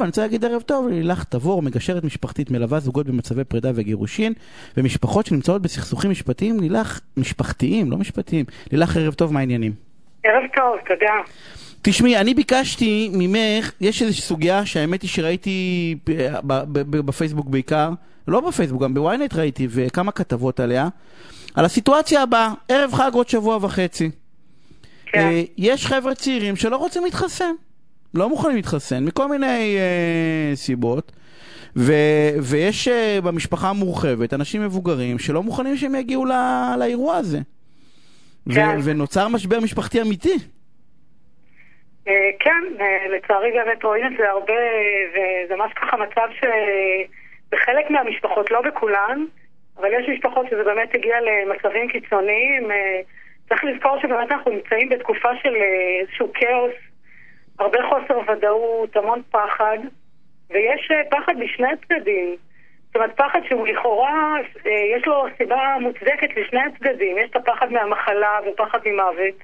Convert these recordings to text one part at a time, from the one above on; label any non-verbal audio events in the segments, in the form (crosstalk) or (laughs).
אני רוצה להגיד ערב טוב ללילך תבור, מגשרת משפחתית מלווה זוגות במצבי פרידה וגירושין ומשפחות שנמצאות בסכסוכים משפטיים, לילך, משפחתיים, לא משפטיים. לילך, ערב טוב, מה העניינים? ערב טוב, תודה. תשמעי, אני ביקשתי ממך, יש איזושהי סוגיה שהאמת היא שראיתי בפייסבוק בעיקר, לא בפייסבוק, גם בוויינט ראיתי, וכמה כתבות עליה, על הסיטואציה הבאה, ערב חג עוד שבוע וחצי. כן. אה, יש חבר'ה צעירים שלא רוצים להתחסן. לא מוכנים להתחסן, מכל מיני אה, סיבות. ו, ויש אה, במשפחה המורחבת אנשים מבוגרים שלא מוכנים שהם יגיעו לא, לאירוע הזה. כן. ו, ונוצר משבר משפחתי אמיתי. אה, כן, אה, לצערי באמת רואים את זה הרבה, וזה ממש ככה מצב שבחלק מהמשפחות, לא בכולן, אבל יש משפחות שזה באמת הגיע למצבים קיצוניים. אה, צריך לזכור שבאמת אנחנו נמצאים בתקופה של אה, איזשהו כאוס, הרבה חוסר ודאות, המון פחד, ויש אה, פחד משני הצדדים. זאת אומרת, פחד שהוא לכאורה, אה, יש לו סיבה מוצדקת לשני הצדדים. יש את הפחד מהמחלה ופחד ממוות,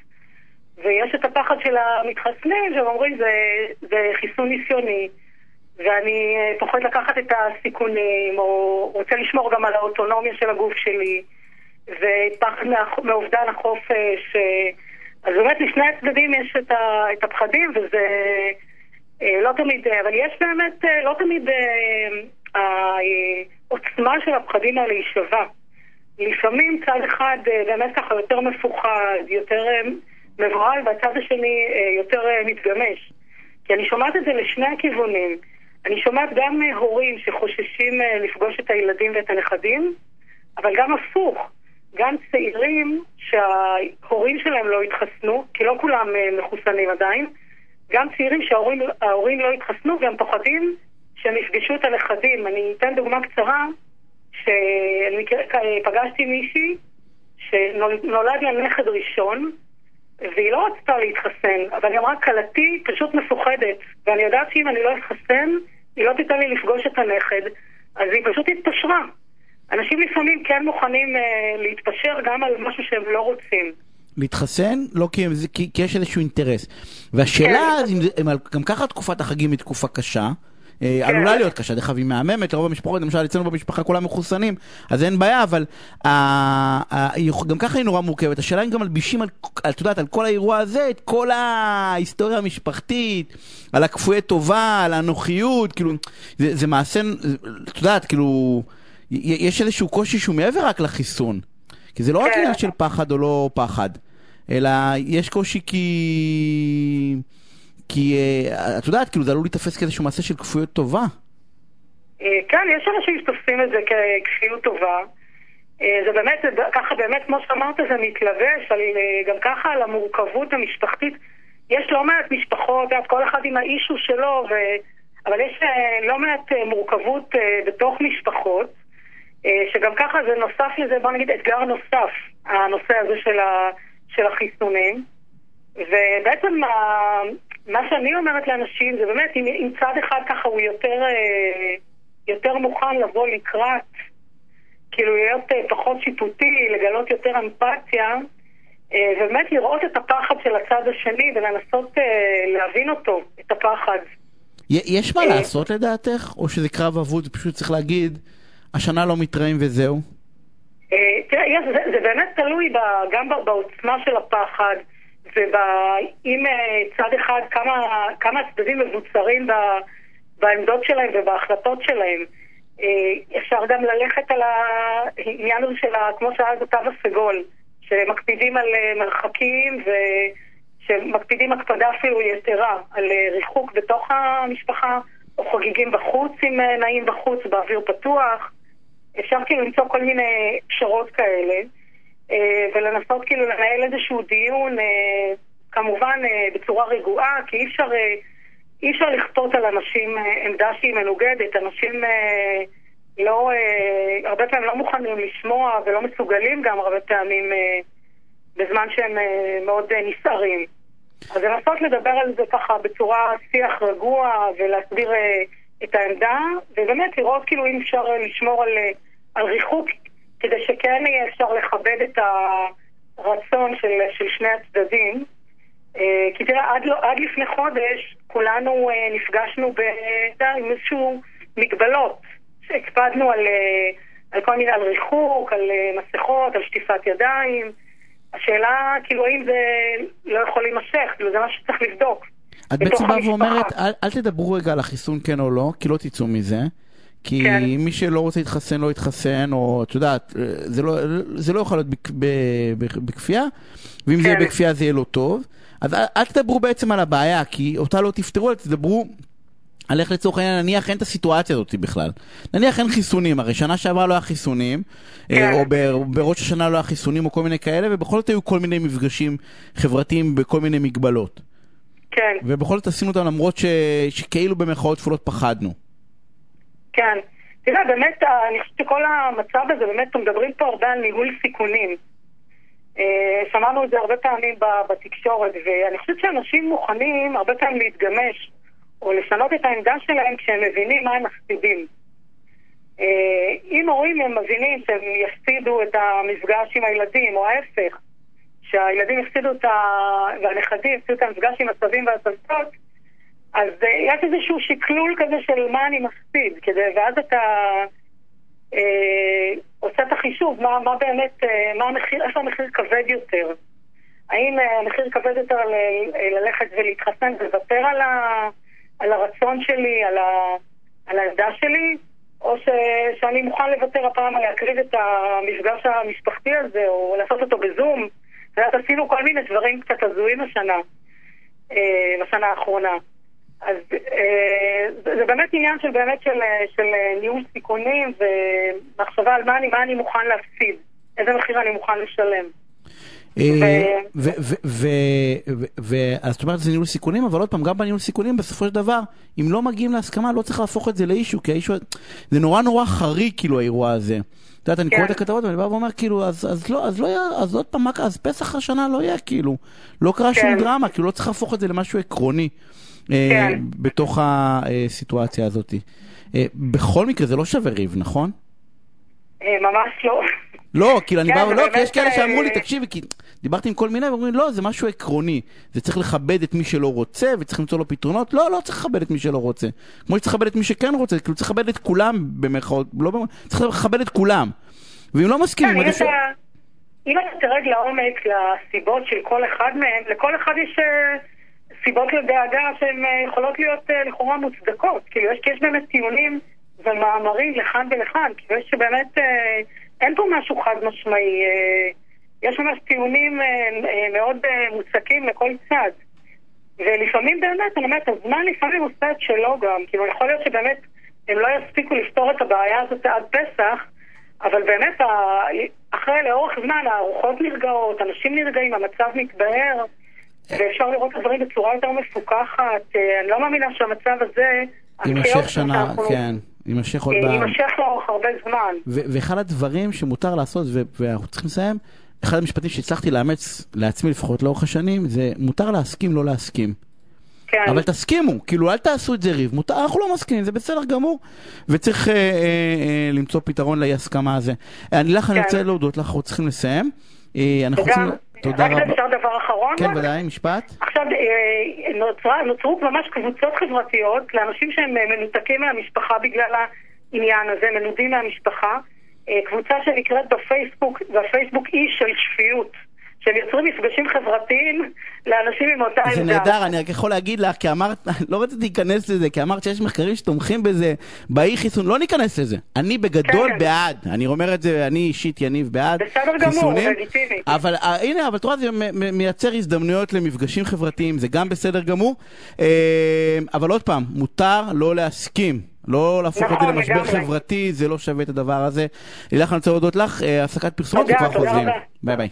ויש את הפחד של המתחסנים, שהם אומרים זה, זה חיסון ניסיוני, ואני אה, פוחד לקחת את הסיכונים, או רוצה לשמור גם על האוטונומיה של הגוף שלי, ופחד מאובדן החופש. אה, אז באמת לשני הצדדים יש את, ה, את הפחדים, וזה אה, לא תמיד, אה, אבל יש באמת, אה, לא תמיד אה, העוצמה של הפחדים האלה היא שווה. לפעמים צד אחד אה, באמת ככה יותר מפוחד, יותר אה, מבוהל, והצד השני אה, יותר אה, מתגמש. כי אני שומעת את זה לשני הכיוונים. אני שומעת גם אה, הורים שחוששים אה, לפגוש את הילדים ואת הנכדים, אבל גם הפוך. גם צעירים שההורים שלהם לא התחסנו, כי לא כולם אה, מחוסנים עדיין, גם צעירים שההורים ההורים לא התחסנו והם פוחדים שהם יפגשו את הנכדים. אני אתן דוגמה קצרה, מכיר- אה, מישהי שנולד לה נכד ראשון, והיא לא רצתה להתחסן, אבל היא אמרה, כלתי פשוט מפוחדת, ואני יודעת שאם אני לא אתחסן, היא לא תיתן לי לפגוש את הנכד, אז היא פשוט התפשרה. אנשים לפעמים כן מוכנים אה, להתפשר גם על משהו שהם לא רוצים. להתחסן, לא כי, כי, כי יש איזשהו אינטרס. והשאלה, כן. אם אם גם ככה תקופת החגים היא תקופה קשה, אה, כן. עלולה להיות קשה, דרך אגב היא מהממת, לרוב המשפחות, למשל אצלנו במשפחה כולם מחוסנים, אז אין בעיה, אבל אה, אה, גם ככה היא נורא מורכבת. השאלה אם גם מלבישים, על- על- את יודעת, על כל האירוע הזה, את כל ההיסטוריה המשפחתית, על הכפויי טובה, על האנוכיות, כאילו, זה, זה מעשה, את יודעת, כאילו, יש איזשהו קושי שהוא מעבר רק לחיסון. כי זה לא רק כן. עניין של פחד או לא פחד, אלא יש קושי כי... כי אה, את יודעת, כאילו זה עלול להיתפס כאיזשהו מעשה של כפויות טובה. אה, כן, יש אנשים שתופסים את זה ככפיות טובה. אה, זה באמת, ככה באמת, כמו שאמרת, זה מתלבש על, גם ככה על המורכבות המשפחתית. יש לא מעט משפחות, את יודעת, כל אחד עם האישו שלו, ו... אבל יש לא מעט מורכבות בתוך משפחות, שגם ככה זה נוסף לזה, בוא נגיד, אתגר נוסף, הנושא הזה של, ה... של החיסונים. ובעצם ה- מה שאני אומרת לאנשים זה באמת, אם, אם צד אחד ככה הוא יותר, אה, יותר מוכן לבוא לקראת, כאילו להיות אה, פחות שיפוטי, לגלות יותר אמפתיה, אה, ובאמת לראות את הפחד של הצד השני ולנסות אה, להבין אותו, את הפחד. יש מה אה. לעשות לדעתך? או שזה קרב אבוד, פשוט צריך להגיד, השנה לא מתראים וזהו? אה, תראה, יש, זה, באמת תלוי גם בעוצמה של הפחד ואם צד אחד, כמה, הצדדים מבוצרים בעמדות שלהם ובהחלטות שלהם. אה, אפשר גם ללכת על העניין הזה של, כמו שהיה בתו הסגול, שמקפידים על אה, מרחקים ושמקפידים הקפדה אפילו יתרה על אה, ריחוק בתוך המשפחה, או חוגגים בחוץ אם אה, נעים בחוץ, באוויר פתוח. אפשר כאילו למצוא כל מיני פשרות כאלה, אה, ולנסות כאילו לנהל איזשהו דיון, אה, כמובן אה, בצורה רגועה, כי אי אפשר, אי אפשר לכפות על אנשים עמדה שהיא מנוגדת. אנשים לא, הרבה פעמים לא מוכנים לשמוע ולא מסוגלים גם הרבה פעמים בזמן שהם מאוד נסערים. אז לנסות לדבר על זה ככה בצורה שיח רגוע ולהסביר את העמדה, ובאמת לראות כאילו אם אפשר לשמור על, על ריחוק, כדי שכן יהיה אפשר לכבד את הרצון של, של שני הצדדים. אה, כי תראה, עד, לא- עד לפני חודש כולנו אה, נפגשנו ב, עם איזשהו מגבלות. הקפדנו על, אה, על כל מיני, על ריחוק, על מסכות, על שטיפת ידיים. השאלה, כאילו, האם זה לא יכול להימשך, כאילו, זה משהו שצריך לבדוק. את בעצם באה. ואומרת, אל, אל תדברו רגע על החיסון כן או לא, כי לא תצאו מזה. כי כן. מי שלא רוצה להתחסן לא יתחסן, או את יודעת, זה לא, זה לא יכול להיות בכ- ב- ב- בכפייה, ואם זה כן. יהיה בכפייה זה יהיה לא טוב. אז אל, אל תדברו בעצם על הבעיה, כי אותה לא תפתרו, אלא תדברו על איך לצורך העניין, נניח אין את הסיטואציה הזאת בכלל. נניח אין חיסונים, הרי שנה שעברה לא היה חיסונים, כן. אה, או ב- בראש השנה לא היה חיסונים, או כל מיני כאלה, ובכל זאת היו כל מיני מפגשים חברתיים בכל מיני מגבלות. כן, ובכל זאת עשינו אותם למרות ש... שכאילו במרכאות כפולות פחדנו. כן. תראה, באמת, ה- אני חושבת שכל המצב הזה, באמת, מדברים פה הרבה על ניהול סיכונים. אה, שמענו את זה הרבה פעמים בתקשורת, ואני חושבת שאנשים מוכנים הרבה פעמים להתגמש, או לשנות את העמדה שלהם כשהם מבינים מה הם מפסידים. אה, אם הורים הם מבינים שהם יפסידו את המפגש עם הילדים, או ההפך, שהילדים יפסידו את ה... והנכדים יפסידו את המפגש עם הסבים והסבתות, אז אה, יש איזשהו שקלול כזה של מה אני מפסיד, כדי, ואז אתה אה, עושה את החישוב, מה, מה באמת, אה, מה המחיר, איפה המחיר כבד יותר. האם אה, המחיר כבד יותר ל- ללכת ולהתחסן ולוותר על, ה, על הרצון שלי, על, ה, על העמדה שלי, או ש, שאני מוכן לוותר הפעם להקריב את המפגש המשפחתי הזה, או לעשות אותו בזום. יודעת, עשינו כל מיני דברים קצת הזויים השנה, אה, בשנה האחרונה. אז אה, זה, באמת עניין של באמת של, אה, של ניהול סיכונים ומחשבה על מה אני, מה אני מוכן להפסיד, איזה מחיר אני מוכן לשלם. אה, ואז את אומרת זה ניהול סיכונים, אבל עוד פעם, גם בניהול סיכונים בסופו של דבר, אם לא מגיעים להסכמה, לא צריך להפוך את זה לאישו, כי האישו, זה נורא נורא חריג כאילו האירוע הזה. את יודעת, אני כן. קורא את הכתבות ואני בא ואומר כאילו, אז לא, אז לא יהיה, אז עוד פעם? אז פסח השנה לא יהיה כאילו. לא קרה שום כן. דרמה, כאילו לא צריך להפוך את זה למשהו עקרוני. אה, כן. בתוך הסיטואציה הזאת. אה, בכל מקרה זה לא שווה ריב, נכון? ממש לא. לא, כאילו אני כן, בא, לא, כי באמת, יש כאלה שאמרו לי, אה, תקשיבי, כי דיברתי עם כל מיני, ואומרים, לא, זה משהו עקרוני. זה צריך לכבד את מי שלא רוצה, וצריך למצוא לו פתרונות. לא, לא צריך לכבד את מי שלא רוצה. כמו שצריך לכבד את מי שכן רוצה, כאילו צריך לכבד את כולם, במרכאות, לא במרכאות, צריך לכבד את כולם. ואם לא מסכימים, כן, אם עדיף. אתה, אם אתה תרד לעומק לסיבות של כל אחד מהם, לכל אחד יש אה, סיבות לדאגה שהן אה, יכולות להיות לכאורה מוצדקות. כאילו, יש, באמת טיעונים ומאמרים לכאן ולכאן. כאילו, יש באמת, אה, אין פה משהו חד משמעי. אה, יש ממש טיעונים אה, אה, מאוד מוצקים לכל צד. ולפעמים באמת, אני אומרת, הזמן לפעמים עושה את שלו גם. כאילו, יכול להיות שבאמת הם לא יספיקו לפתור את הבעיה הזאת עד פסח, אבל באמת, אחרי לאורך זמן הרוחות נרגעות, אנשים נרגעים, המצב מתבהר, ואפשר לראות את הדברים בצורה יותר מפוקחת. אני לא מאמינה שהמצב הזה, יימשך שנה, שאנחנו- כן, יימשך עוד אה, ב... יימשך לאורך הרבה זמן. ואחד הדברים שמותר לעשות, ואנחנו צריכים לסיים, אחד המשפטים שהצלחתי לאמץ לעצמי לפחות לאורך השנים, זה מותר להסכים, לא להסכים. כן. אבל תסכימו, כאילו אל תעשו את זה ריב, מותר, אנחנו לא מסכימים, זה בסדר גמור, וצריך אה, אה, אה, למצוא פתרון לאי הסכמה הזה. אני לך, אני כן. רוצה להודות לך, אנחנו צריכים לסיים. אה, אנחנו וגם, רוצים... תודה רק רבה. אפשר דבר אחרון? כן, רק? ודאי, משפט. עכשיו, אה, נוצרה, נוצרו ממש קבוצות חברתיות לאנשים שהם אה, מנותקים מהמשפחה בגלל העניין הזה, מנודים מהמשפחה. אה, קבוצה שנקראת בפייסבוק, והפייסבוק אי של שפיות. שהם יוצרים מפגשים חברתיים לאנשים עם אותה עמדה. זה נהדר, אני רק יכול להגיד לך, כי אמרת, (laughs) לא רציתי להיכנס לזה, כי אמרת שיש מחקרים שתומכים בזה, באי חיסון, לא ניכנס לזה. אני בגדול כן. בעד, אני אומר את זה, אני אישית יניב בעד בסדר גמור, חיסונים, לגיטימי. אבל אה, הנה, אבל את רואה, זה מייצר הזדמנויות למפגשים חברתיים, זה גם בסדר גמור, אה, אבל עוד פעם, מותר לא להסכים. לא להפוך את זה נכון, למשבר לגמרי. חברתי, זה לא שווה את הדבר הזה. לילך, אני רוצה להודות לך, אה, הפסקת פרסומות וכבר חוזרים. ביי ביי.